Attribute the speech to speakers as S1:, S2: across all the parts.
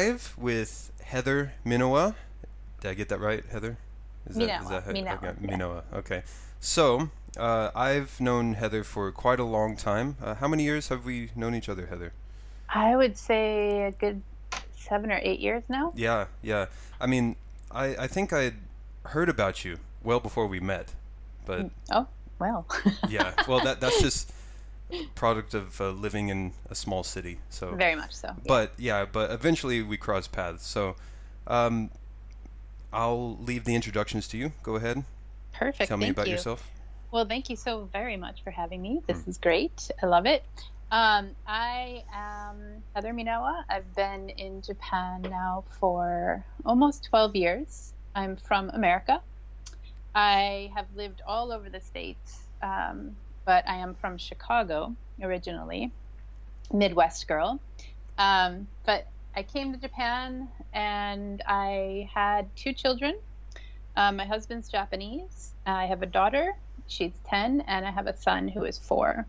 S1: Live with Heather Minowa. Did I get that right, Heather?
S2: Is Minowa. That, is that Minowa.
S1: Okay,
S2: yeah.
S1: Minowa. Okay. So, uh, I've known Heather for quite a long time. Uh, how many years have we known each other, Heather?
S2: I would say a good seven or eight years now.
S1: Yeah, yeah. I mean, I, I think I heard about you well before we met, but mm,
S2: oh well.
S1: yeah, well that that's just product of uh, living in a small city. So
S2: very much so.
S1: But yeah, but eventually we crossed paths. So um, I'll leave the introductions to you. Go ahead.
S2: Perfect.
S1: Tell me
S2: thank
S1: about
S2: you.
S1: yourself.
S2: Well, thank you so very much for having me. This hmm. is great. I love it. Um, I am Heather Minowa. I've been in Japan now for almost 12 years. I'm from America. I have lived all over the states. Um, but I am from Chicago originally, Midwest girl. Um, but I came to Japan and I had two children. Um, my husband's Japanese. I have a daughter, she's 10, and I have a son who is four.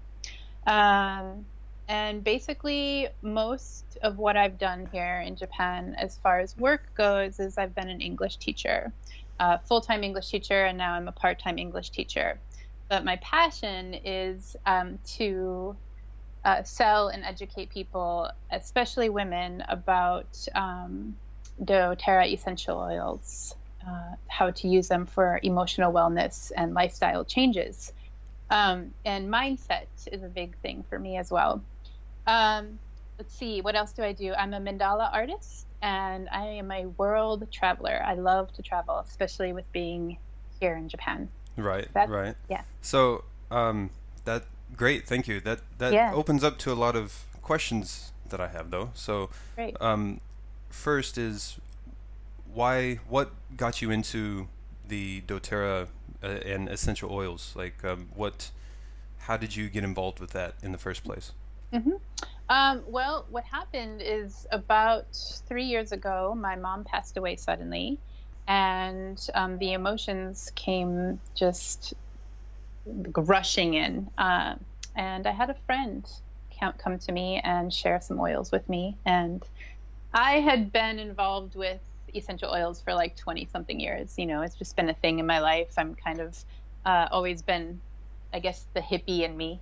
S2: Um, and basically, most of what I've done here in Japan, as far as work goes, is I've been an English teacher, a full time English teacher, and now I'm a part time English teacher but my passion is um, to uh, sell and educate people, especially women, about um, doTERRA essential oils, uh, how to use them for emotional wellness and lifestyle changes. Um, and mindset is a big thing for me as well. Um, let's see, what else do I do? I'm a mandala artist and I am a world traveler. I love to travel, especially with being here in Japan.
S1: Right. right.
S2: Yeah.
S1: So um, that great. Thank you. That that yeah. opens up to a lot of questions that I have though. So um, first is why what got you into the doTERRA uh, and essential oils? Like um, what how did you get involved with that in the first place?
S2: Mm-hmm. Um, well, what happened is about three years ago, my mom passed away suddenly, and um, the emotions came just rushing in. Uh, and I had a friend come to me and share some oils with me, and I had been involved with essential oils for like 20 something years. You know, it's just been a thing in my life. I'm kind of uh, always been I guess the hippie in me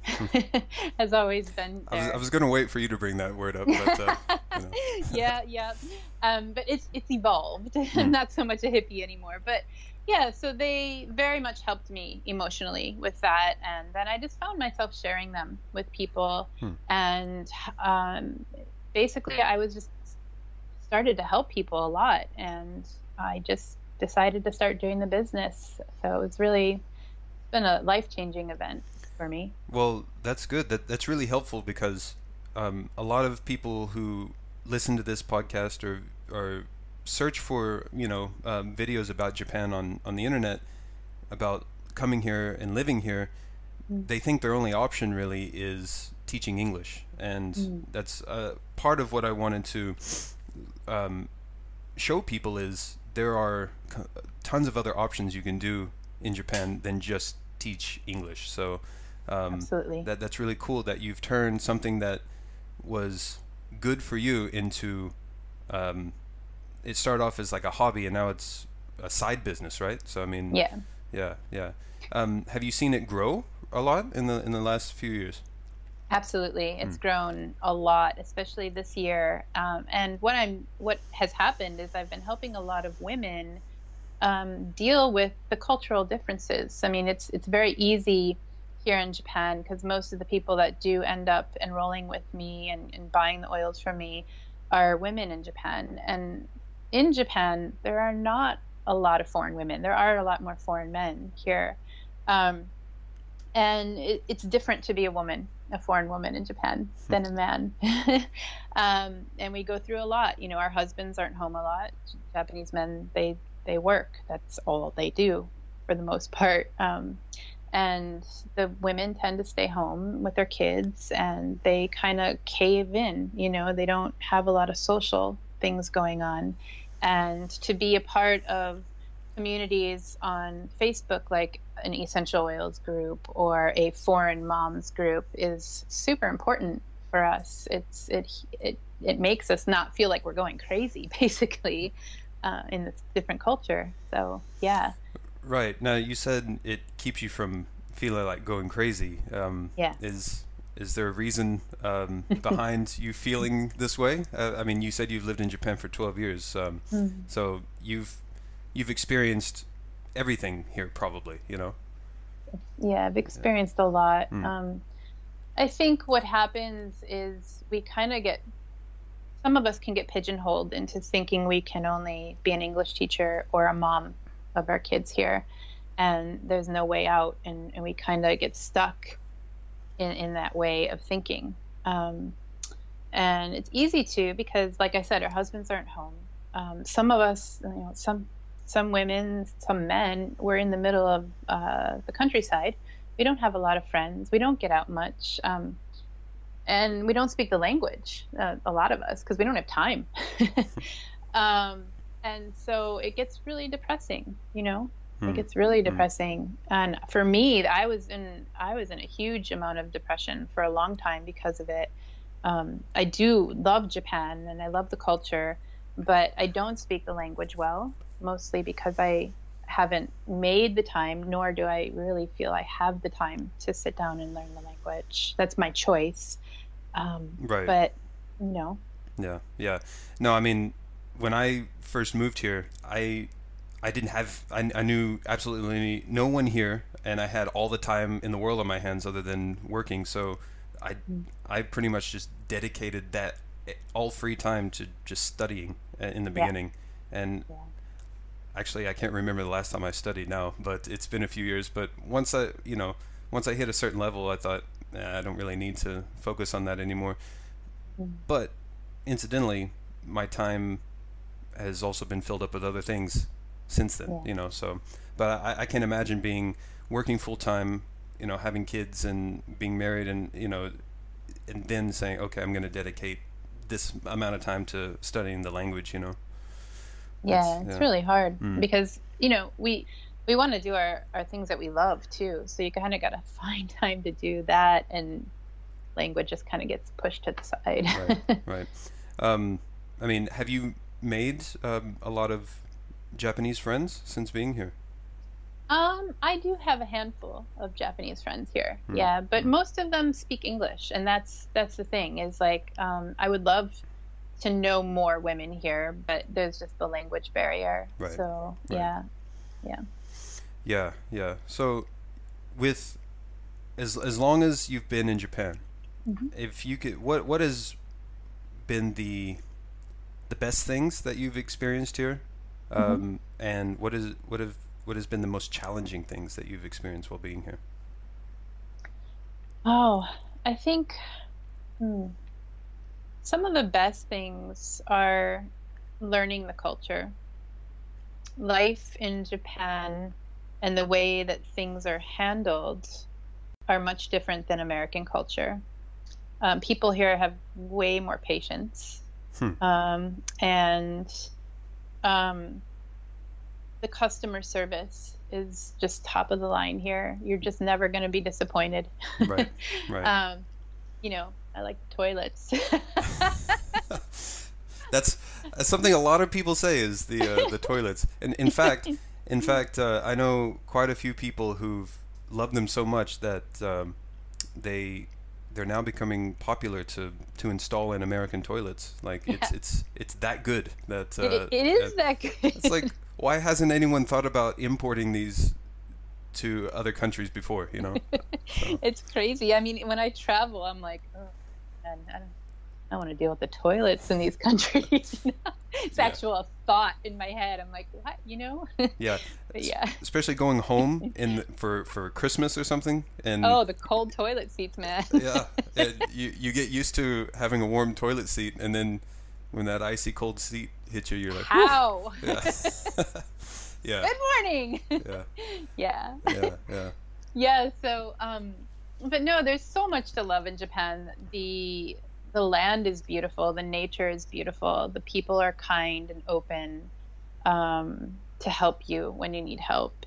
S2: has always been.
S1: There. I was, I was going to wait for you to bring that word up. But, uh,
S2: you know. yeah, yeah, um, but it's it's evolved. I'm hmm. not so much a hippie anymore, but yeah. So they very much helped me emotionally with that, and then I just found myself sharing them with people, hmm. and um, basically I was just started to help people a lot, and I just decided to start doing the business. So it was really been a life changing event for me.
S1: Well, that's good. That that's really helpful because um, a lot of people who listen to this podcast or or search for you know um, videos about Japan on on the internet about coming here and living here, mm. they think their only option really is teaching English, and mm. that's uh, part of what I wanted to um, show people is there are tons of other options you can do in Japan than just teach English. So
S2: um, Absolutely.
S1: that that's really cool that you've turned something that was good for you into um, it started off as like a hobby and now it's a side business, right? So I mean,
S2: yeah,
S1: yeah, yeah. Um, have you seen it grow a lot in the in the last few years?
S2: Absolutely, it's mm. grown a lot, especially this year. Um, and what I'm what has happened is I've been helping a lot of women um, deal with the cultural differences. I mean, it's it's very easy here in Japan because most of the people that do end up enrolling with me and, and buying the oils from me are women in Japan. And in Japan, there are not a lot of foreign women. There are a lot more foreign men here. Um, and it, it's different to be a woman, a foreign woman in Japan, than a man. um, and we go through a lot. You know, our husbands aren't home a lot. Japanese men, they they work. That's all they do for the most part. Um, and the women tend to stay home with their kids and they kind of cave in. You know, they don't have a lot of social things going on. And to be a part of communities on Facebook, like an essential oils group or a foreign moms group, is super important for us. It's it it it makes us not feel like we're going crazy, basically, uh, in this different culture. So yeah.
S1: Right now, you said it keeps you from feeling like going crazy. Um,
S2: yeah.
S1: Is is there a reason um, behind you feeling this way? Uh, I mean, you said you've lived in Japan for 12 years, um, mm-hmm. so you've you've experienced everything here, probably. You know.
S2: Yeah, I've experienced a lot. Mm. Um, I think what happens is we kind of get some of us can get pigeonholed into thinking we can only be an English teacher or a mom of our kids here, and there's no way out, and, and we kind of get stuck in, in that way of thinking. Um, and it's easy to because, like I said, our husbands aren't home. Um, some of us, you know, some some women, some men, we're in the middle of uh, the countryside. We don't have a lot of friends. We don't get out much, um, and we don't speak the language. Uh, a lot of us because we don't have time. Um, and so it gets really depressing. You know, Hmm. It gets really hmm. depressing. And for me, I was in I was in a huge amount of depression for a long time because of it. Um, I do love Japan and I love the culture, but I don't speak the language well, mostly because I haven't made the time, nor do I really feel I have the time to sit down and learn the language. That's my choice. Um,
S1: right.
S2: But, you know.
S1: Yeah, yeah. No, I mean, when I first moved here, I I didn't have I, I knew absolutely no one here, and I had all the time in the world on my hands other than working. So I mm. I pretty much just dedicated that eh, all free time to just studying eh, in the beginning, yeah. and. Yeah. Actually, I can't remember the last time I studied now, but it's been a few years. But once I, you know, once I hit a certain level, I thought I don't really need to focus on that anymore. Mm. But incidentally, my time has also been filled up with other things since then. Yeah. You know, so but I, I can imagine being working full time, you know, having kids and being married, and you know, and then saying, okay, I'm going to dedicate this amount of time to studying the language. You know.
S2: Yeah, it's, it's really hard mm. because you know we we want to do our, our things that we love too. So you kind of got to find time to do that, and language just kind of gets pushed to the side.
S1: right. Right. Um, I mean, have you made um, a lot of Japanese friends since being here?
S2: Um, I do have a handful of Japanese friends here. Mm. Yeah, but mm. most of them speak English, and that's that's the thing. Is like um, I would love to know more women here, but there's just the language barrier. Right. So right. yeah, yeah.
S1: Yeah, yeah. So with as as long as you've been in Japan, mm-hmm. if you could, what what has been the the best things that you've experienced here Mm-hmm. Um. And what is what have what has been the most challenging things that you've experienced while being here?
S2: Oh, I think hmm, some of the best things are learning the culture. Life in Japan and the way that things are handled are much different than American culture. Um, people here have way more patience. Hmm. Um, and um, the customer service is just top of the line here. You're just never going to be disappointed.
S1: Right. Right.
S2: um, you know, I like toilets.
S1: that's, that's something a lot of people say is the uh, the toilets. And in fact, in fact, uh, I know quite a few people who've loved them so much that um, they they're now becoming popular to to install in American toilets. Like yeah. it's it's it's that good that
S2: uh, it, it is that, that good.
S1: It's like why hasn't anyone thought about importing these to other countries before? You know,
S2: so. it's crazy. I mean, when I travel, I'm like, oh, man, I don't, I want to deal with the toilets in these countries. it's yeah. actual thought in my head. I'm like, what? You know?
S1: yeah.
S2: but yeah.
S1: Especially going home in for for Christmas or something, and
S2: oh, the cold toilet seats, man.
S1: yeah, you you get used to having a warm toilet seat, and then when that icy cold seat hits you, you're like,
S2: how?
S1: Yeah. yeah.
S2: Good morning.
S1: Yeah.
S2: yeah.
S1: Yeah. Yeah.
S2: Yeah. So, um, but no, there's so much to love in Japan. The the land is beautiful, the nature is beautiful, the people are kind and open um, to help you when you need help.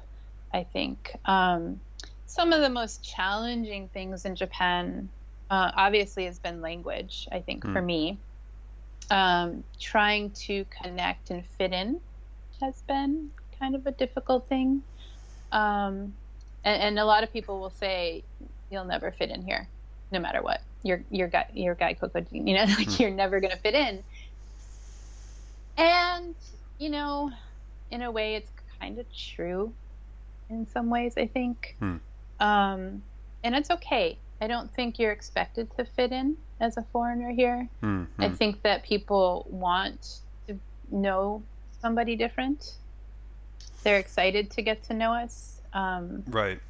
S2: I think um, some of the most challenging things in Japan uh, obviously has been language. I think
S1: Hmm.
S2: for me, um, trying to connect and fit in has been kind of a difficult thing. Um, and, and a lot of people will say you'll never fit in here, no matter what. You're you're guy you're guy coco, you know, like
S1: Hmm.
S2: you're never gonna fit in. And you know, in a way, it's kind of true. In some ways, I think.
S1: Hmm.
S2: Um, and it's okay. I don't think you're expected to fit in as a foreigner here.
S1: Hmm,
S2: I
S1: hmm.
S2: think that people want to know somebody different. They're excited to get to know us. Um,
S1: Right.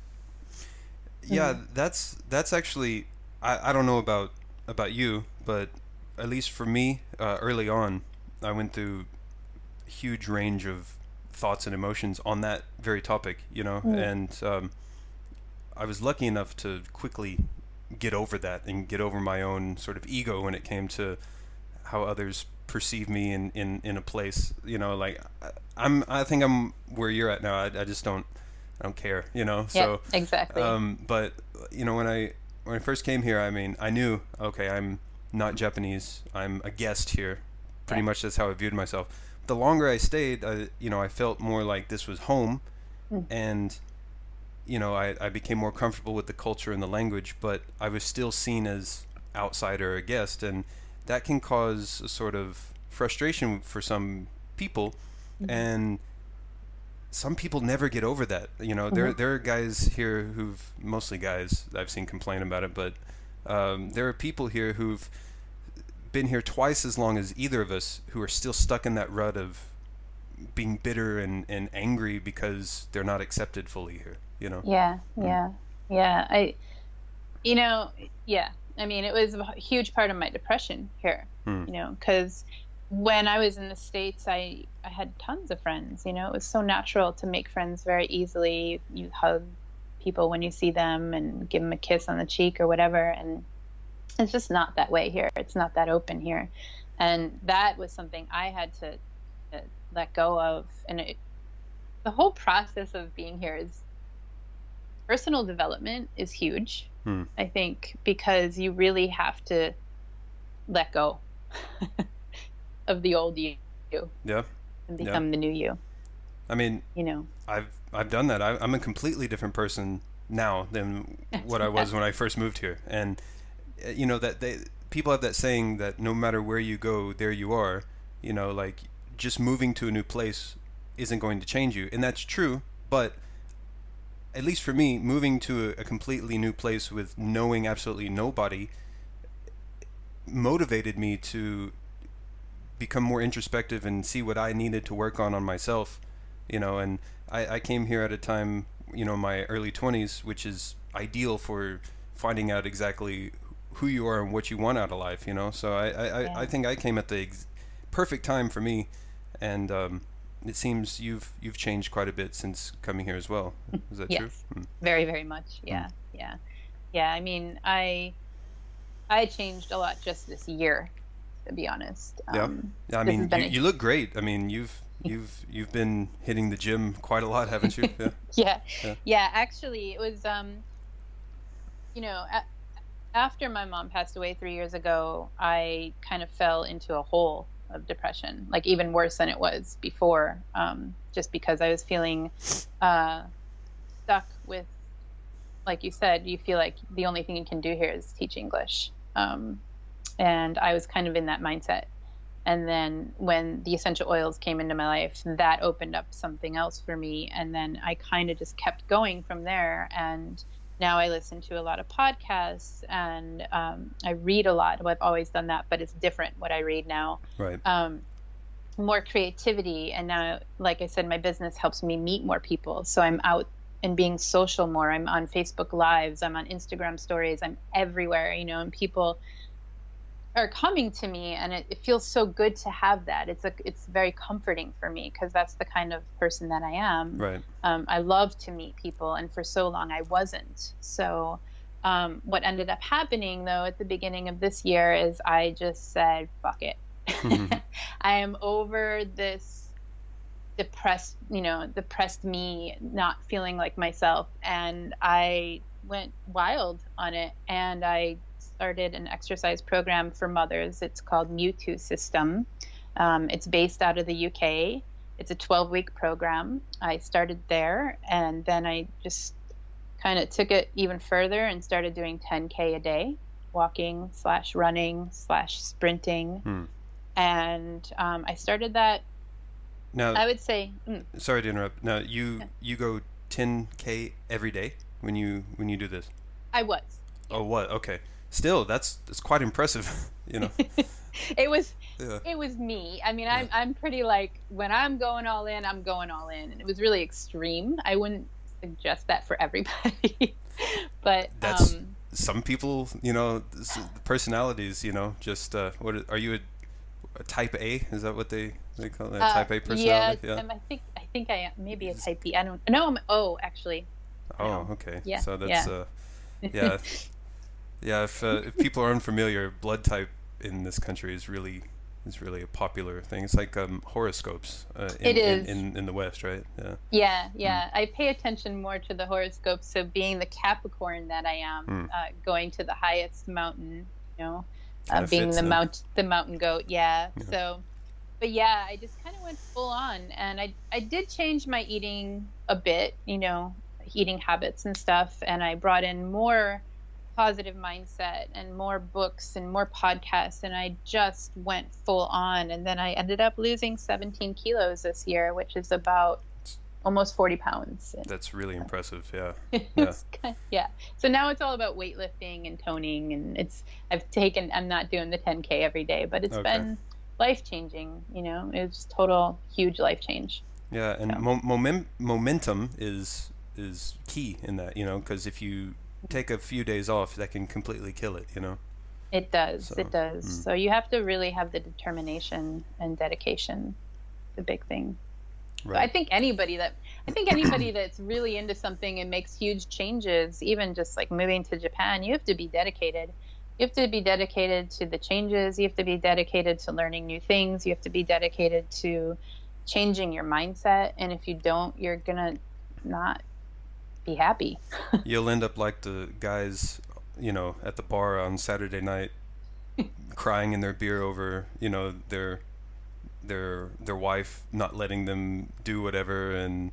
S1: Yeah, that's that's actually I, I don't know about about you, but at least for me, uh, early on, I went through huge range of thoughts and emotions on that very topic, you know,
S2: Mm.
S1: and um, I was lucky enough to quickly get over that and get over my own sort of ego when it came to how others perceive me in, in, in a place, you know, like I- I'm, I think I'm where you're at now. I, I just don't, I don't care, you know?
S2: yeah,
S1: So,
S2: exactly.
S1: um, but you know, when I when I first came here, I mean, I knew okay, I'm not Japanese. I'm a guest here. Pretty
S2: Right.
S1: much that's how I viewed myself. The longer I stayed, I, you know, I felt more like this was home,
S2: Mm.
S1: and you know, I, I became more comfortable with the culture and the language. But I was still seen as outsider, or a guest, and that can cause a sort of frustration for some people,
S2: Mhm.
S1: and some people never get over that. You know, there
S2: Mhm.
S1: there are guys here who've mostly guys I've seen complain about it, but um, there are people here who've been here twice as long as either of us who are still stuck in that rut of being bitter and, and angry because they're not accepted fully here. You know.
S2: Yeah, yeah, yeah. I, you know, yeah. I mean, it was a huge part of my depression here.
S1: Hmm.
S2: You know, because when I was in the states, I I had tons of friends. You know, it was so natural to make friends very easily. You hug people when you see them and give them a kiss on the cheek or whatever, and it's just not that way here. It's not that open here, and that was something I had to, to let go of. And it, the whole process of being here is personal development is huge.
S1: Hmm.
S2: I think because you really have to let go of the old you
S1: Yeah.
S2: and
S1: Yeah.
S2: become the new you.
S1: I mean,
S2: You know.
S1: I've I've done that. I, I'm a completely different person now than what I was when I first moved here. And uh, you know that they people have that saying that no matter where you go, there you are. You know, like just moving to a new place isn't going to change you, and that's true. But at least for me, moving to a, a completely new place with knowing absolutely nobody motivated me to become more introspective and see what I needed to work on on myself you know and I, I came here at a time you know my early 20s which is ideal for finding out exactly who you are and what you want out of life you know so i i,
S2: Yeah.
S1: I, I think i came at the ex- perfect time for me and um, it seems you've you've changed quite a bit since coming here as well is that true
S2: Yes.
S1: Mm.
S2: Very, very much. Yeah. Yeah. Yeah. I mean, I I changed a lot just this year, to be honest.
S1: Yeah.
S2: Um,
S1: yeah i mean you,
S2: a-
S1: you look great i mean you've you've you've been hitting the gym quite a lot haven't you yeah
S2: yeah.
S1: Yeah.
S2: yeah actually it was um you know a- after my mom passed away three years ago i kind of fell into a hole of depression like even worse than it was before um, just because i was feeling uh, stuck with like you said you feel like the only thing you can do here is teach english um, and i was kind of in that mindset. And then when the essential oils came into my life that opened up something else for me. And then i kind of just kept going from there. And now i listen to a lot of podcasts and um, i read a lot. I've always done that but it's different what i read now.
S1: Right.
S2: Um, more creativity. And now like i said my business helps me meet more people. So i'm out and being social more. I'm on facebook lives. I'm on instagram stories. I'm everywhere you know and people are coming to me and it, it feels so good to have that. It's a it's very comforting for me because that's the kind of person that i am.
S1: Right.
S2: Um, i love to meet people and for so long i wasn't. So um, what ended up happening though at the beginning of this year is i just said fuck it. I am over this depressed you know depressed me not feeling like myself and i went wild on it and i started an exercise program for mothers. It's called MUTU System. Um, it's based out of the UK. It's a 12 week program. I started there and then I just kind of took it even further and started doing 10K a day, walking slash running slash sprinting.
S1: Hmm.
S2: And um, I started that,
S1: Now,
S2: I would say, mm,
S1: sorry to interrupt. Now, you you go 10k every day when you when you do this.
S2: I was.
S1: Oh, what? Okay. Still, that's that's quite impressive. you know.
S2: it was
S1: Yeah.
S2: it was me. I mean, I'm I'm pretty like when I'm going all in, I'm going all in, and it was really extreme. I wouldn't suggest that for everybody, but
S1: That's-
S2: um,
S1: Some people, you know, personalities, you know, just uh, what are- you a, a type A? Is that what they they call it? A
S2: uh,
S1: type A
S2: yeah,
S1: personality? Yeah.
S2: um, I think I think I am maybe a type B. I don't. No, I'm O actually.
S1: Oh,
S2: no.
S1: okay.
S2: Yeah,
S1: So that's
S2: yeah.
S1: uh, yeah, yeah. If uh, if people are unfamiliar, blood type in this country is really is really a popular thing. It's like um, horoscopes. Uh, in,
S2: It is.
S1: In, in, in the West, right? Yeah.
S2: Yeah,
S1: Hmm.
S2: yeah. I pay attention more to the horoscope. So being the Capricorn that I am,
S1: Hmm.
S2: uh, going to the highest mountain, you know, uh, being the mount the mountain goat. Yeah.
S1: Yeah.
S2: So, but yeah, I just kind of went full on, and I I did change my eating a bit, you know, eating habits and stuff, and I brought in more positive mindset and more books and more podcasts and i just went full on and then i ended up losing 17 kilos this year which is about almost 40 pounds
S1: That's really impressive. Yeah.
S2: Kind- yeah so now it's all about weightlifting and toning and it's i've taken i'm not doing the 10k every day but it's
S1: Okay.
S2: been life changing you know it's total huge life change
S1: Yeah, and
S2: Yeah.
S1: mo- momen- momentum is is key in that, you know, because if you take a few days off, that can completely kill it, you know.
S2: it does
S1: So,
S2: it does
S1: mm.
S2: so you have to really have the determination and dedication the big thing But I think anybody that I think anybody that's really into something and makes huge changes, even just like moving to Japan, you have to be dedicated. You have to be dedicated to the changes. You have to be dedicated to learning new things. You have to be dedicated to changing your mindset. And if you don't, you're gonna not be happy.
S1: You'll end up like the guys, you know, at the bar on Saturday night, crying in their beer over, you know, their their their wife not letting them do whatever, and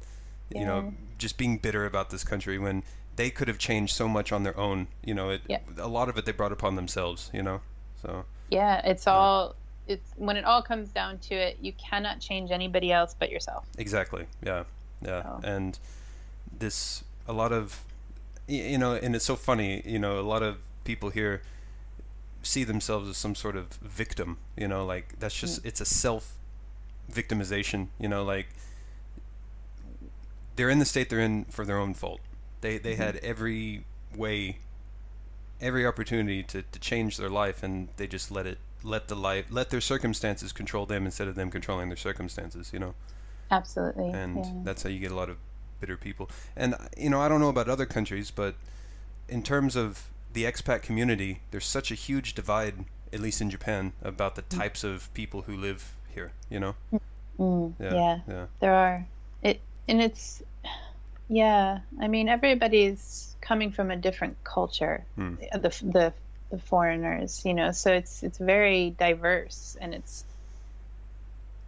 S1: you know, just being bitter about this country when they could have changed so much on their own. You know, it
S2: Yeah.
S1: a lot of it they brought upon themselves. You know, so
S2: Yeah, it's all. It's when it all comes down to it, you cannot change anybody else but yourself.
S1: Exactly. Yeah. Yeah. And this, a lot of, you know, and it's so funny, you know, a lot of people here see themselves as some sort of victim, you know, like that's just, mm. it's a self victimization, you know, like they're in the state they're in for their own fault. They, they mm-hmm. had every way, every opportunity to, to change their life and they just let it, let the life, let their circumstances control them instead of them controlling their circumstances, you know?
S2: Absolutely.
S1: and
S2: yeah.
S1: that's how you get a lot of bitter people. And you know, I don't know about other countries, but in terms of the expat community, there's such a huge divide, at least in Japan, about the types of people who live here. You know?
S2: Mm,
S1: Yeah.
S2: yeah.
S1: Yeah.
S2: there are it and it's yeah i mean everybody's coming from a different culture
S1: Hmm.
S2: the, the the foreigners you know so it's it's very diverse and it's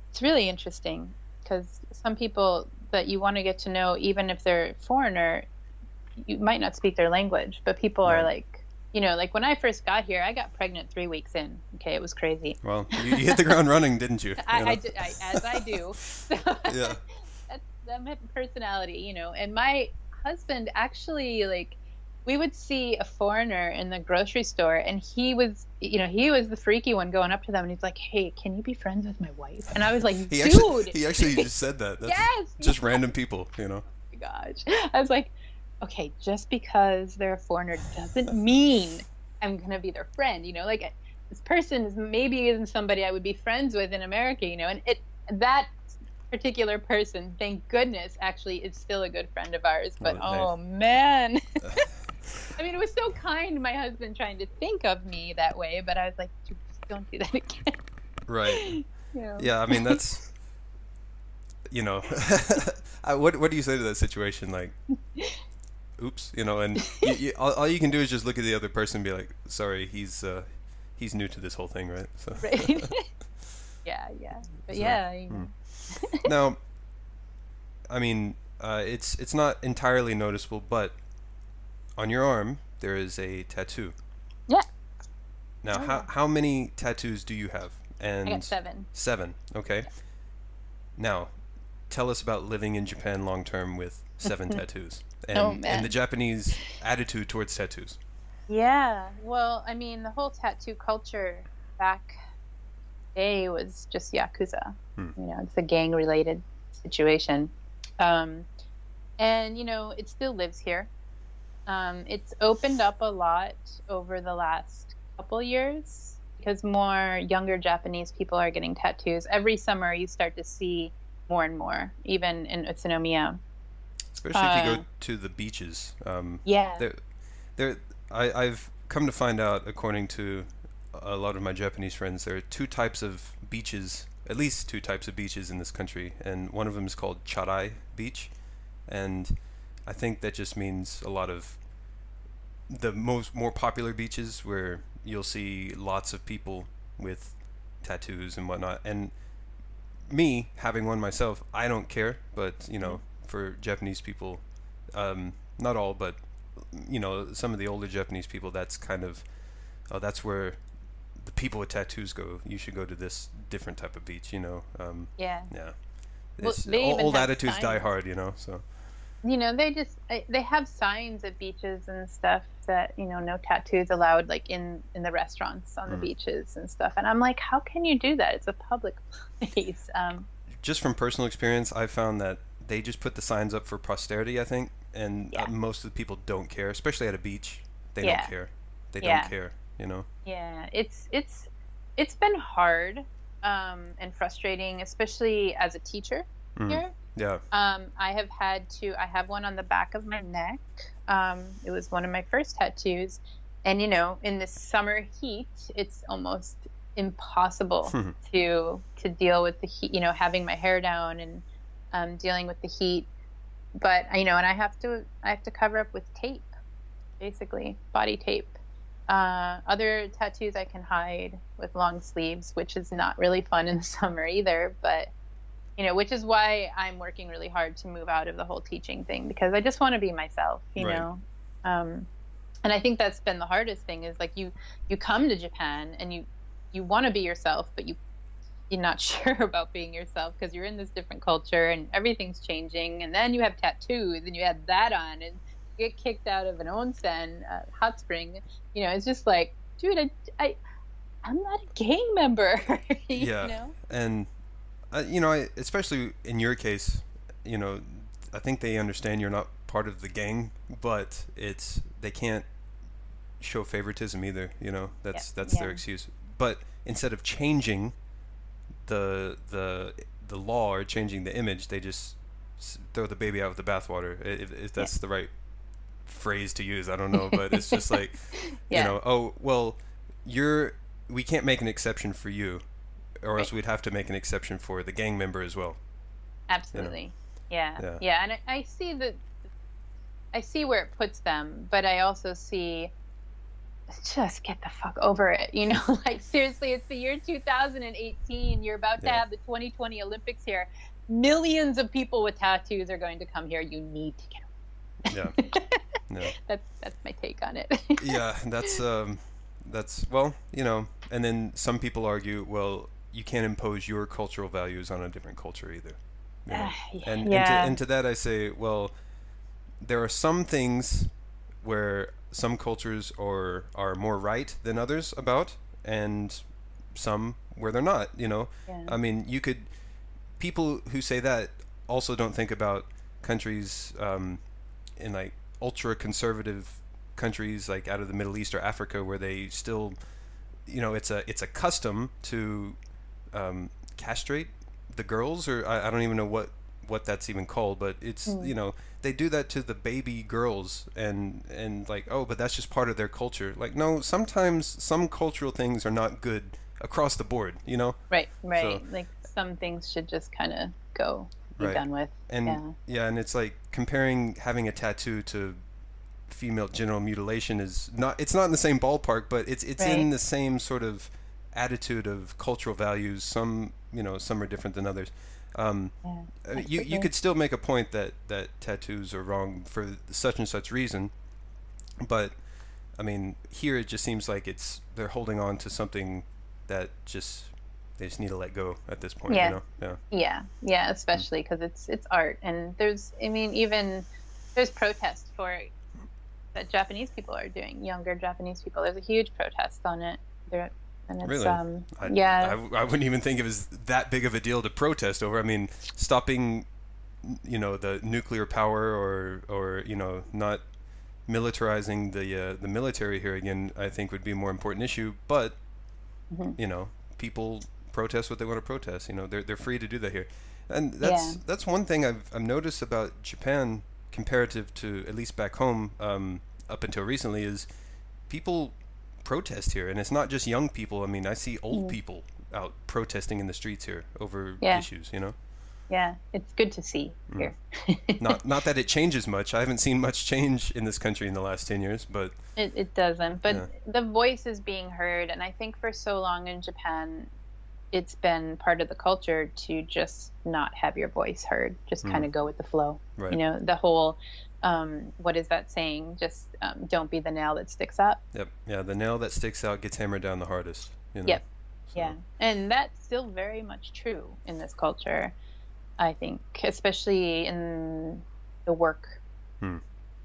S2: it's really interesting because some people that you want to get to know even if they're foreigner you might not speak their language but people are like you know like when i first got here i got pregnant three weeks in okay it was crazy
S1: Well, you, you hit the ground running, didn't you?
S2: I,
S1: You?
S2: I, d- I- as I do. So
S1: Yeah.
S2: that's that's my personality, you know. And my husband actually like we would see a foreigner in the grocery store and he was you know, he was the freaky one going up to them and he's like, Hey, can you be friends with my wife? And I was like,
S1: He
S2: Dude
S1: actually, he actually just said that. That's
S2: Yes,
S1: Just random people, you know.
S2: Oh my gosh. I was like, okay, just because they're a foreigner doesn't mean I'm gonna be their friend. You know, like this person is maybe isn't somebody I would be friends with in America. You know, and it that particular person, thank goodness, actually is still a good friend of ours. But oh,
S1: Well,
S2: oh man. I mean, it was so kind, my husband trying to think of me that way, but I was like, don't do that again.
S1: Right.
S2: Know?
S1: Yeah, I mean that's you know I, what what do you say to that situation like oops, you know, and you, you, all, all you can do is just look at the other person and be like, sorry, he's uh, he's new to this whole thing, right? So.
S2: Right. yeah, yeah, but
S1: So,
S2: yeah. You know.
S1: hmm. now, I mean, uh, it's it's not entirely noticeable, but on your arm there is a tattoo.
S2: Yeah.
S1: Now,
S2: Oh,
S1: how
S2: yeah.
S1: how many tattoos do you have? And
S2: I got seven.
S1: Seven. Okay. Now, tell us about living in Japan long term with seven tattoos, and
S2: Oh,
S1: and the Japanese attitude towards tattoos.
S2: Yeah. Well, I mean, the whole tattoo culture back day was just yakuza.
S1: Hmm.
S2: You know, it's a gang-related situation, um, and you know, it still lives here. Um, it's opened up a lot over the last couple years because more younger Japanese people are getting tattoos. Every summer, you start to see more and more, even in Utsunomiya.
S1: Especially if you
S2: Uh,
S1: go to the beaches. Um,
S2: Yeah.
S1: there, there, I, I've come to find out, according to a lot of my Japanese friends, there are two types of beaches, at least two types of beaches in this country, and one of them is called Charai Beach, and I think that just means a lot of the most more popular beaches where you'll see lots of people with tattoos and whatnot, and me having one myself, I don't care, but you know, for Japanese people, um, not all, but you know, some of the older Japanese people, that's kind of, oh, that's where the people with tattoos go. You should go to this different type of beach, you know. Um,
S2: yeah.
S1: yeah.
S2: Well,
S1: It's,
S2: they
S1: o-
S2: even
S1: old attitudes die hard, you know. So
S2: you know they just they have signs at beaches and stuff that you know no tattoos allowed like in in the restaurants on the
S1: Mm.
S2: beaches and stuff and i'm like how can you do that it's a public place um
S1: just from personal experience, I found that they just put the signs up for posterity, I think, and
S2: Yeah.
S1: uh, most of the people don't care, especially at a beach. They
S2: Yeah.
S1: don't care. They
S2: Yeah.
S1: don't care, you know.
S2: yeah it's it's it's been hard um and frustrating especially as a teacher
S1: Mm.
S2: here
S1: Yeah.
S2: Um, I have had to. I have one on the back of my neck. Um, it was one of my first tattoos, and you know, in the summer heat, it's almost impossible to to deal with the heat. You know, having my hair down and um, dealing with the heat. But you know, and I have to. I have to cover up with tape, basically body tape. Uh, other tattoos I can hide with long sleeves, which is not really fun in the summer either. But you know, which is why I'm working really hard to move out of the whole teaching thing because I just want to be myself, you
S1: Right.
S2: know. Um, and I think that's been the hardest thing is like you you come to Japan and you you want to be yourself, but you you're not sure about being yourself because you're in this different culture and everything's changing. And then you have tattoos and you have that on and you get kicked out of an onsen, uh, hot spring. You know, it's just like, dude, I, I I'm not a gang member. you
S1: Yeah.
S2: know?
S1: and uh, you know, I, especially in your case, you know, I think they understand you're not part of the gang, but it's they can't show favoritism either. You know, that's
S2: Yeah,
S1: that's their excuse. But instead of changing the the the law or changing the image, they just throw the baby out with the bathwater. If, if that's the right phrase to use, I don't know, but it's just like
S2: Yeah.
S1: you know, oh well, you're we can't make an exception for you, or else we'd have to make an exception for the gang member as well.
S2: Absolutely. Yeah.
S1: Yeah.
S2: Yeah. And I, I see that I see where it puts them, but I also see just get the fuck over it. You know, like seriously, it's the year 2018. You're about to
S1: Yeah.
S2: have the 2020 Olympics here. Millions of people with tattoos are going to come here. You need to get
S1: Yeah, yeah,
S2: that's that's my take on it.
S1: yeah. That's um, that's well, you know, and then some people argue, well, you can't impose your cultural values on a different culture either. you know? and, and, to, and to that I say, well, there are some things where some cultures are are more right than others about, and some where they're not. You know,
S2: Yeah.
S1: I mean, you could people who say that also don't think about countries um, in like ultra conservative countries like out of the Middle East or Africa where they still, you know, it's a it's a custom to um, castrate the girls, or I, I don't even know what what that's even called, but it's
S2: Mm.
S1: you know they do that to the baby girls and and like oh, but that's just part of their culture. Like no, sometimes some cultural things are not good across the board, you know.
S2: right, right. like some things should just kind of go be
S1: Right.
S2: done with.
S1: And
S2: yeah.
S1: yeah. and it's like comparing having a tattoo to female genital mutilation is not it's not in the same ballpark, but it's it's
S2: Right.
S1: in the same sort of attitude of cultural values. Some you know some are different than others. Um,
S2: Yeah,
S1: you you could still make a point that that tattoos are wrong for such and such reason, but I mean here it just seems like it's they're holding on to something that just they just need to let go at this point.
S2: Yeah.
S1: You know? Yeah.
S2: Yeah, yeah, especially because it's it's art, and there's, I mean, even there's protest for it that Japanese people are doing. Younger Japanese people, there's a huge protest on it. There, and it's
S1: Really?
S2: um,
S1: I,
S2: yeah,
S1: I, I wouldn't even think it was that big of a deal to protest over. I mean, stopping, you know, the nuclear power or or you know not militarizing the uh, the military here again. I think would be a more important issue. But
S2: Mhm.
S1: you know, people protest what they want to protest. You know, they're they're free to do that here, and that's
S2: Yeah.
S1: that's one thing I've I've noticed about Japan comparative to at least back home um, up until recently is people protest here, and it's not just young people. I mean, I see old people out protesting in the streets here over
S2: Yeah.
S1: issues. You know,
S2: yeah, it's good to see
S1: Mm.
S2: here.
S1: not not that it changes much. I haven't seen much change in this country in the last ten years, but
S2: It, it doesn't, but
S1: Yeah.
S2: the voice is being heard, and I think for so long in Japan, it's been part of the culture to just not have your voice heard, just kind of go with the flow.
S1: Right.
S2: You know, the whole, um, what is that saying? Just um, don't be the nail that sticks up.
S1: Yep. Yeah, the nail that sticks out gets hammered down the hardest. You know?
S2: Yep.
S1: So,
S2: Yeah, and that's still very much true in this culture. I think, especially in the work
S1: Hmm.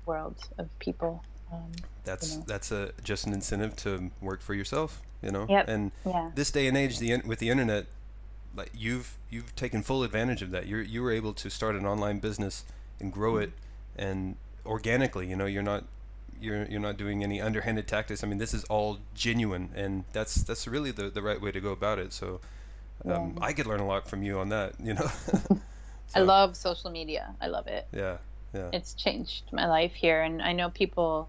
S2: world of people. Um,
S1: That's
S2: you know.
S1: that's a just an incentive to work for yourself. You know.
S2: Yep.
S1: And
S2: yeah,
S1: this day and age, the with the internet, like you've you've taken full advantage of that. You're you were able to start an online business and grow it, and organically. You know, you're not you're you're not doing any underhanded tactics. I mean, this is all genuine, and that's that's really the the right way to go about it. So, um,
S2: Yeah.
S1: I could learn a lot from you on that. You know.
S2: I love social media. I love it.
S1: Yeah. Yeah.
S2: It's changed my life here, and I know people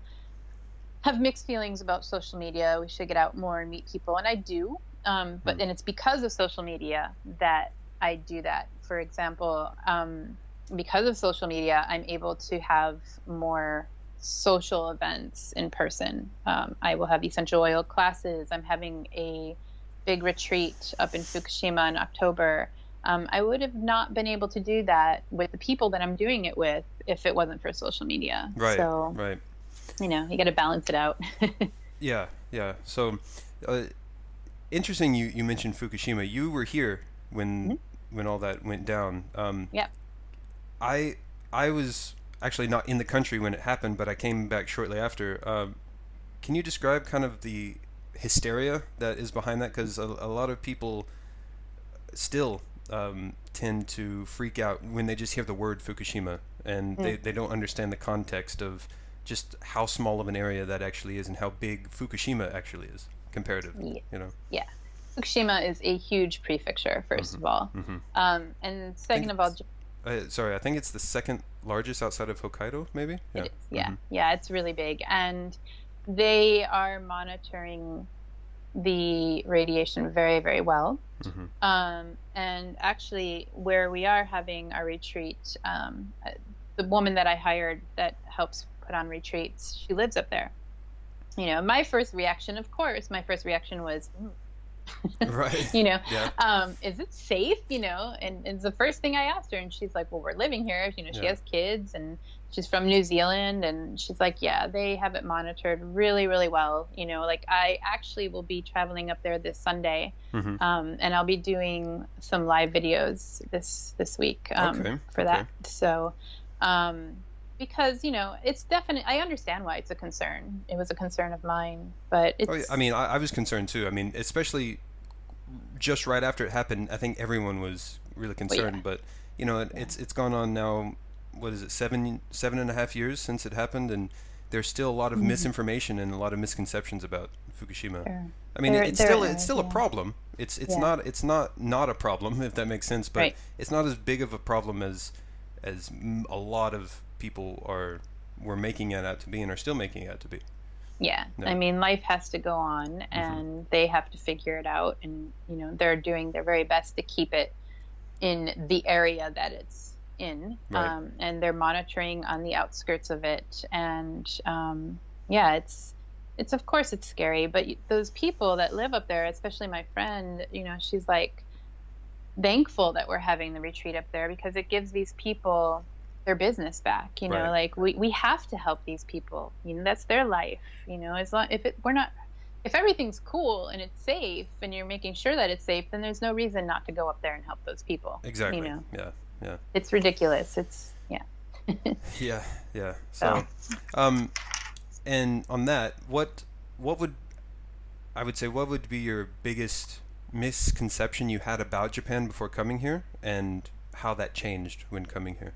S2: have mixed feelings about social media. We should get out more and meet people, and I do. Um, but
S1: Hmm.
S2: and it's because of social media that I do that. For example, um, because of social media, I'm able to have more social events in person. Um, I will have essential oil classes. I'm having a big retreat up in Fukushima in October. Um, I would have not been able to do that with the people that I'm doing it with if it wasn't for social media.
S1: Right.
S2: So,
S1: Right.
S2: you know, you got to balance it out.
S1: Yeah, yeah. So, uh, interesting. You you mentioned Fukushima. You were here when when all that went down. Um,
S2: Yep.
S1: I I was actually not in the country when it happened, but I came back shortly after. Um, can you describe kind of the hysteria that is behind that? Because a, a lot of people still um, tend to freak out when they just hear the word Fukushima, and they, they don't understand the context of just how small of an area that actually is and how big Fukushima actually is comparative.
S2: Yeah.
S1: You know.
S2: yeah. Fukushima is a huge prefecture, 1st of all.
S1: Mhm.
S2: Um, and second of all,
S1: Uh, sorry, I think it's the second largest outside of Hokkaido, maybe. Yeah.
S2: It yeah,
S1: Mhm.
S2: yeah, it's really big, and they are monitoring the radiation very, very well.
S1: Mhm.
S2: Um, and actually, where we are having our retreat, um, the woman that I hired that helps put on retreats, she lives up there. You know, my first reaction, of course, my first reaction was, "Mm."
S1: Right.
S2: you know,
S1: Yeah.
S2: um, is it safe? You know, and it's the first thing I asked her, and she's like, well, we're living here. You know, she
S1: Yeah.
S2: has kids, and she's from New Zealand, and she's like, yeah, they have it monitored really, really well. You know, like I actually will be traveling up there this Sunday,
S1: Mhm.
S2: um, and I'll be doing some live videos this this week um,
S1: Okay,
S2: for
S1: okay.
S2: that. So. Um, because you know it's definite i understand why it's a concern it was a concern of mine but it's
S1: Oh, yeah, I mean, I, I was concerned too. I mean, especially just right after it happened, I think everyone was really concerned. But you know, it, it's it's gone on now. What is it? Seven seven and a half years since it happened, and there's still a lot of mm-hmm. misinformation and a lot of misconceptions about Fukushima.
S2: Sure.
S1: I mean,
S2: There-
S1: it's
S2: there
S1: still
S2: is,
S1: it's still a problem. It's it's
S2: Yeah.
S1: not it's not not a problem if that makes sense. But
S2: Right.
S1: it's not as big of a problem as as a lot of people are were making it out to be and are still making it out to be.
S2: Yeah.
S1: No.
S2: I mean, life has to go on and they have to figure it out. And, you know, they're doing their very best to keep it in the area that it's in,
S1: Right.
S2: um, and they're monitoring on the outskirts of it. And um, yeah, it's it's of course it's scary, but those people that live up there, especially my friend, you know, she's like thankful that we're having the retreat up there because it gives these people their business back. You know,
S1: Right.
S2: like we we have to help these people. You know, that's their life. You know, as long if it, we're not if everything's cool and it's safe and you're making sure that it's safe, then there's no reason not to go up there and help those people.
S1: Exactly.
S2: You know,
S1: Yeah. Yeah.
S2: it's ridiculous. It's yeah.
S1: Yeah. Yeah. So, um, and on that, what what would I would say what would be your biggest misconception you had about Japan before coming here, and how that changed when coming here?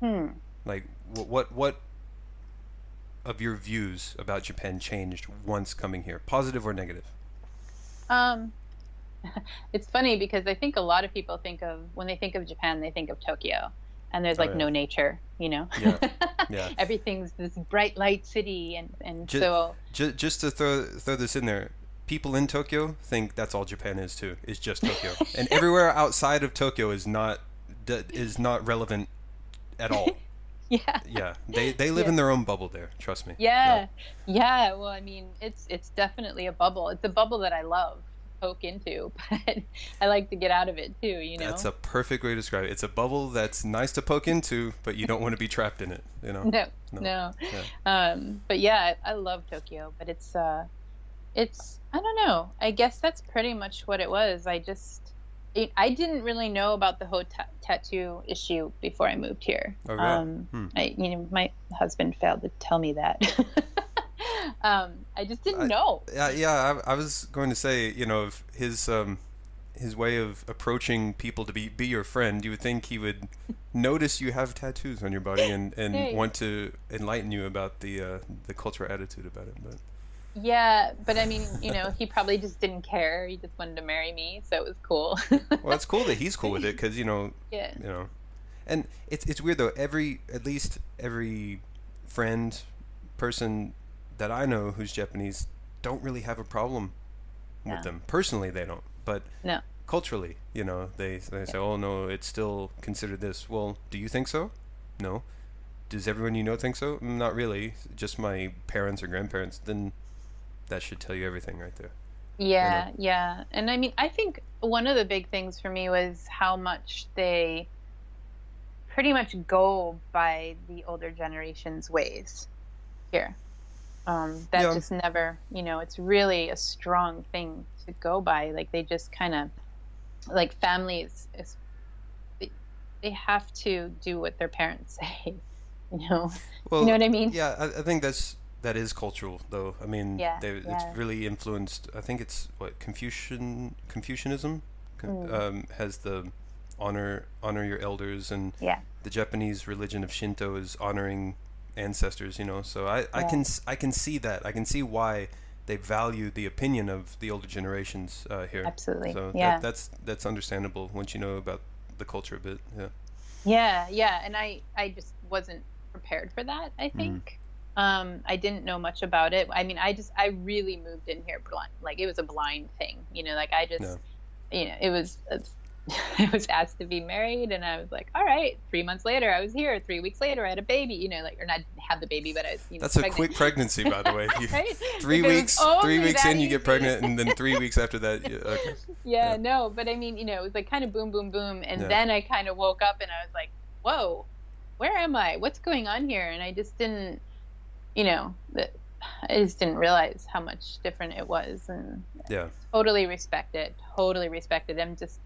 S2: Hmm.
S1: Like, what what what of your views about Japan changed once coming here, positive or negative?
S2: Um, it's funny because I think a lot of people think of when they think of Japan, they think of Tokyo, and there's
S1: Oh,
S2: like
S1: yeah.
S2: no nature. You know,
S1: Yeah. Yeah.
S2: everything's this bright light city, and and
S1: Ju-
S2: so
S1: Just, just to throw throw this in there, people in Tokyo think that's all Japan is too. Is just Tokyo, and everywhere outside of Tokyo is not is not relevant at all.
S2: yeah.
S1: Yeah, they they live
S2: Yeah.
S1: in their own bubble there. Trust me.
S2: Yeah, yeah. Well, I mean, it's it's definitely a bubble. It's a bubble that I love to poke into, but I like to get out of it too. You know.
S1: That's a perfect way to describe it. It's a bubble that's nice to poke into, but you don't want to be trapped in it. You know.
S2: no,
S1: No.
S2: no. Um, but yeah, I, I love Tokyo, but it's uh, it's I don't know. I guess that's pretty much what it was. I just it, I didn't really know about the whole ta- tattoo issue before I moved here.
S1: Oh, really?
S2: Um,
S1: Hmm.
S2: I you know my husband failed to tell me that. um, I just didn't
S1: I-
S2: know.
S1: Yeah, yeah. I, I was going to say, you know, if his um, his way of approaching people to be be your friend, you would think he would notice you have tattoos on your body and, and want to enlighten you about the uh, the cultural attitude about it. But
S2: Yeah, but I mean, you know, he probably just didn't care. He just wanted to marry me, so it was cool.
S1: well, it's cool that he's cool with it because you know,
S2: yeah.
S1: you know, and it's it's weird though. Every at least every friend person that I know who's Japanese don't really have a problem with
S2: Yeah.
S1: them. Personally, they don't, but
S2: No.
S1: culturally, you know, they they say, "Oh no, it's still considered this." Well, do you think so? No. Does everyone you know think so? Not really. Just my parents or grandparents. Then that should tell you everything right there.
S2: Yeah, yeah. And I mean, I think one of the big things for me was how much they pretty much go by the older generation's ways here. Um, that
S1: Yeah.
S2: just never, you know, it's really a strong thing to go by. Like they just kind of, like families, is, they, they have to do what their parents say, you know.
S1: Well,
S2: you know what I mean?
S1: Yeah, I, I think that's that is cultural though. I mean,
S2: Yeah,
S1: they,
S2: yeah.
S1: it's really influenced. I think it's what Confucian Confucianism Con-
S2: Mm.
S1: um, has the honor honor your elders, and
S2: Yeah.
S1: the Japanese religion of Shinto is honoring ancestors. You know, so I, I can I can see that. I can see why they value the opinion of the older generations uh, here.
S2: Absolutely.
S1: So
S2: yeah.
S1: that, that's that's understandable once you know about the culture a bit. Yeah.
S2: Yeah, yeah, and I I just wasn't prepared for that. I think um, I didn't know much about it. I mean, I just I really moved in here blind, like it was a blind thing, you know. Like I just,
S1: Yeah.
S2: you know, it was I was asked to be married, and I was like, all right. Three months later, I was here. Three weeks later, I had a baby. You know, like or not have the baby, but I was. You know,
S1: That's a quick pregnancy, by the way. You-
S2: right?
S1: three weeks three weeks in you get pregnant and then three weeks after that you, okay
S2: yeah,
S1: Yeah.
S2: no, but I mean, you know, it was like kind of boom, boom, boom, and
S1: Yeah.
S2: then I kind of woke up and I was like, "Whoa, where am I? What's going on here?" And I just didn't, you know, that I just didn't realize how much different it was, and
S1: yeah
S2: totally respect it. Totally respect it. I'm just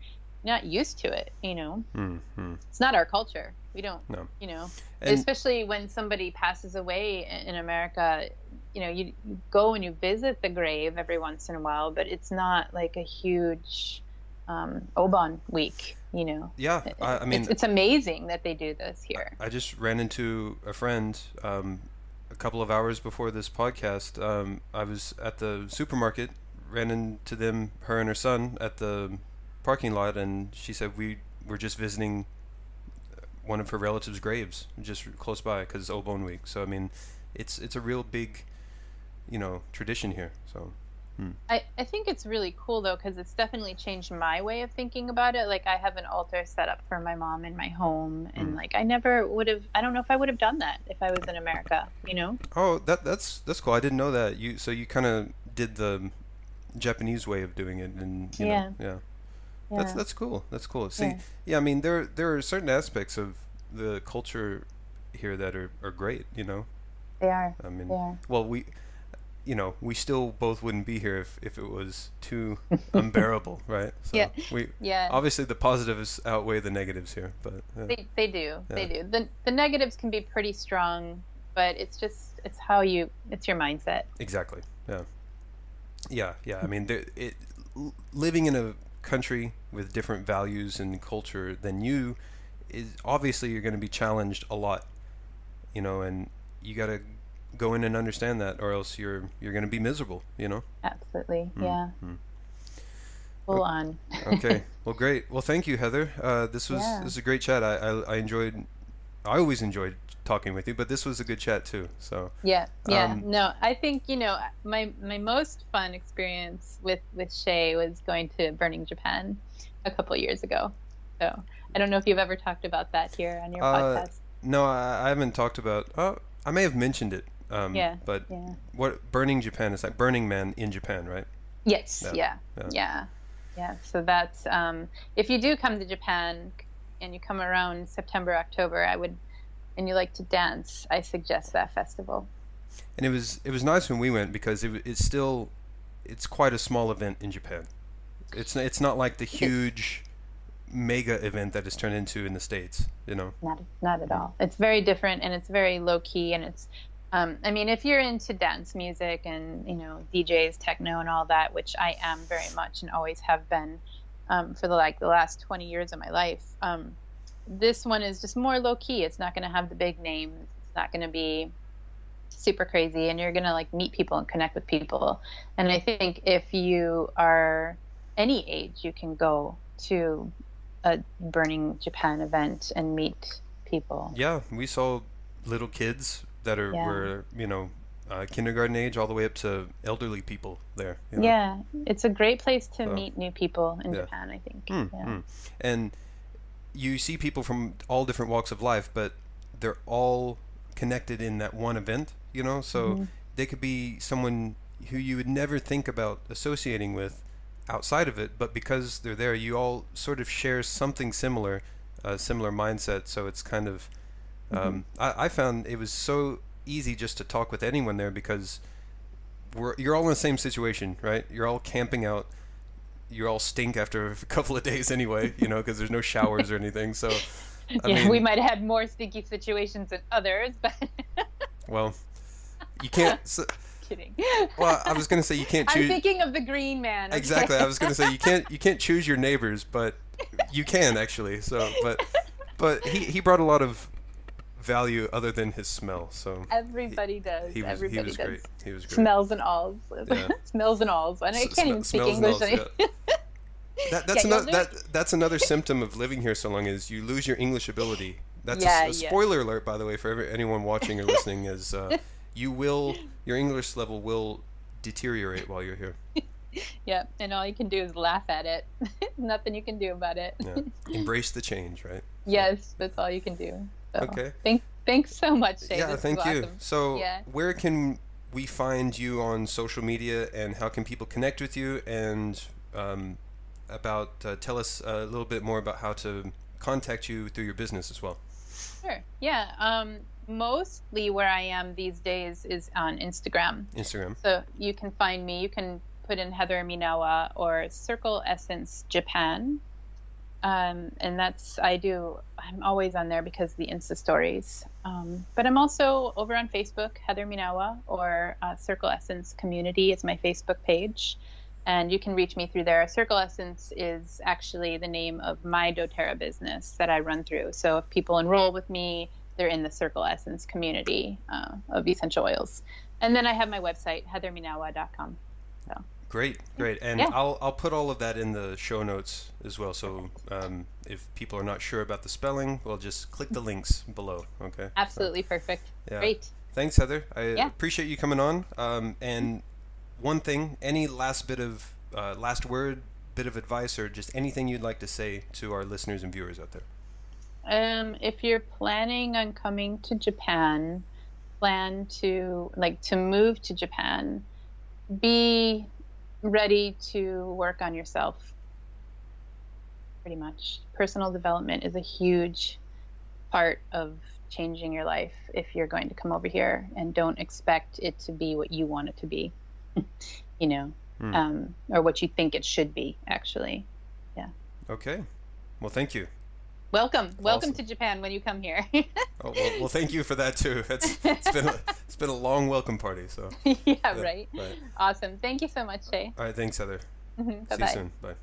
S2: not used to it. You know,
S1: mm-hmm.
S2: it's not our culture. We don't,
S1: No.
S2: you know,
S1: and
S2: especially when somebody passes away in America. You know, you, you go and you visit the grave every once in a while, but it's not like a huge um, Obon week. You know,
S1: yeah I, I mean
S2: it's, it's amazing that they do this here.
S1: I just ran into a friend um, a couple of hours before this podcast. Um, I was at the supermarket, ran into them, her and her son, at the parking lot, and she said we were just visiting one of her relatives' graves, just close by, because it's Obon week. So I mean, it's it's a real big, you know, tradition here. So Hmm.
S2: I, I think it's really cool though because it's definitely changed my way of thinking about it. Like I have an altar set up for my mom in my home, and
S1: Hmm.
S2: like I never would have. I don't know if I would have done that if I was in America. You know?
S1: Oh, that that's that's cool. I didn't know that. You so you kind of did the Japanese way of doing it, and you
S2: Yeah.
S1: know, yeah.
S2: Yeah.
S1: That's that's cool. That's cool. See,
S2: Yeah.
S1: yeah. I mean, there there are certain aspects of the culture here that are, are great. You know,
S2: they are.
S1: I mean,
S2: are.
S1: well, we, you know, we still both wouldn't be here if, if it was too unbearable, right? So
S2: Yeah.
S1: We
S2: Yeah.
S1: obviously the positives outweigh the negatives here, but uh,
S2: They, they do. They do. The the negatives can be pretty strong, but it's just it's how you it's your mindset.
S1: exactly, yeah, yeah, yeah. I mean, there, it living in a country with different values and culture than you is obviously you're going to be challenged a lot, you know, and you got to go in and understand that, or else you're you're going to be miserable, you know.
S2: Absolutely.
S1: Mm,
S2: Yeah.
S1: mm.
S2: Full on.
S1: okay. Well, great. Well, thank you, Heather. Uh, this was
S2: Yeah.
S1: this was a great chat. I, I I enjoyed. I always enjoyed talking with you, but this was a good chat too. So
S2: Yeah, yeah.
S1: Um,
S2: no, I think you know my my most fun experience with with Shay was going to Burning Japan a couple years ago. So I don't know if you've ever talked about that here on your
S1: Uh,
S2: podcast.
S1: no, I, I haven't talked about. Oh, I may have mentioned it. Um,
S2: Yeah,
S1: But
S2: Yeah.
S1: what Burning Japan is like Burning Man in Japan, right?
S2: Yes.
S1: Yeah,
S2: Yeah.
S1: yeah.
S2: Yeah. Yeah. So that's um, if you do come to Japan and you come around September October, I would, and you like to dance, I suggest that festival.
S1: And it was it was nice when we went because it it's still it's quite a small event in Japan. It's it's not like the huge mega event that is turned into in the states. You know.
S2: Not not at all. It's very different and it's very low key and it's um, I mean if you're into dance music and you know DJs, techno and all that, which I am very much and always have been um, for the like the last 20 years of my life. Um, this one is just more low key. It's not going to have the big names. It's not going to be super crazy and you're going to like meet people and connect with people. And I think if you are any age, you can go to a Burning Japan event and meet people.
S1: Yeah, we saw little kids that are
S2: Yeah.
S1: were you know uh, kindergarten age all the way up to elderly people there. you know?
S2: Yeah, it's a great place to
S1: So-
S2: meet new people in
S1: Yeah.
S2: Japan. I think.
S1: Mm,
S2: yeah.
S1: mm. And you see people from all different walks of life, but they're all connected in that one event, you know? So
S2: Mhm.
S1: they could be someone who you would never think about associating with outside of it, but because they're there, you all sort of share something similar, a similar mindset. So it's kind of, um, I, I found it was so easy just to talk with anyone there because we're, you're all in the same situation, right? You're all camping out you all stink after a couple of days anyway, you know, because there's no showers or anything. So, I
S2: yeah,
S1: mean,
S2: we might have had more stinky situations than others, but
S1: well, you can't. So,
S2: kidding.
S1: well, I was gonna say you can't
S2: I'm
S1: choose.
S2: thinking of the green man. okay?
S1: Exactly, I was gonna say you can't you can't choose your neighbors, but you can actually. So, but but he he brought a lot of value other than his smell. So
S2: Everybody does.
S1: he was
S2: Everybody
S1: he was
S2: does.
S1: great. He was great.
S2: Smells and alls.
S1: Yeah.
S2: Smells and alls. And I
S1: S-
S2: can't even speak English.
S1: alls,
S2: any-
S1: That, that's
S2: Yeah,
S1: another that that's another symptom of living here so long is you lose your English ability. That's
S2: Yeah,
S1: a,
S2: yeah.
S1: spoiler alert, by the way, for every, anyone watching or listening. Is uh, you will your English level will deteriorate while you're here.
S2: yeah, and all you can do is laugh at it. Nothing you can do about it.
S1: Yeah. Embrace the change, right?
S2: yes, that's all you can do. So,
S1: Okay.
S2: Thank, thanks so much, Shay.
S1: yeah,
S2: This
S1: thank you.
S2: awesome.
S1: So,
S2: Yeah.
S1: where can we find you on social media, and how can people connect with you? And um, about uh, tell us a little bit more about how to contact you through your business as well.
S2: Sure. Yeah. Um, mostly where I am these days is on Instagram.
S1: Instagram.
S2: So you can find me. You can put in Heather Minawa or Circle Essence Japan. Um, and that's, I do, I'm always on there because the Insta stories. Um, but I'm also over on Facebook, Heather Minawa, or uh, Circle Essence Community is my Facebook page. And you can reach me through there. Circle Essence is actually the name of my doTERRA business that I run through. So if people enroll with me, they're in the Circle Essence community uh, of essential oils. And then I have my website, heatherminawa.com.
S1: Great, great, and
S2: Yeah.
S1: I'll I'll put all of that in the show notes as well. So um, if people are not sure about the spelling, well, just click the links below. Okay. So,
S2: Absolutely perfect.
S1: yeah.
S2: Great.
S1: Thanks, Heather. I
S2: Yeah.
S1: appreciate you coming on. Um, and one thing, any last bit of uh, last word, bit of advice, or just anything you'd like to say to our listeners and viewers out there?
S2: Um, if you're planning on coming to Japan, plan to like to move to Japan, be ready to work on yourself. Pretty much, personal development is a huge part of changing your life if you're going to come over here, and don't expect it to be what you want it to be. you know, mm. um, or what you think it should be. Actually, yeah.
S1: Okay. Well, thank you.
S2: Welcome, welcome to Japan when you come here.
S1: oh, well, well, thank you for that too. It's, it's been a, it's been a long welcome party. So
S2: yeah, yeah right. right. Awesome. Thank you so much, Shay.
S1: All right, thanks, Heather. Mm-hmm. See you soon. Bye.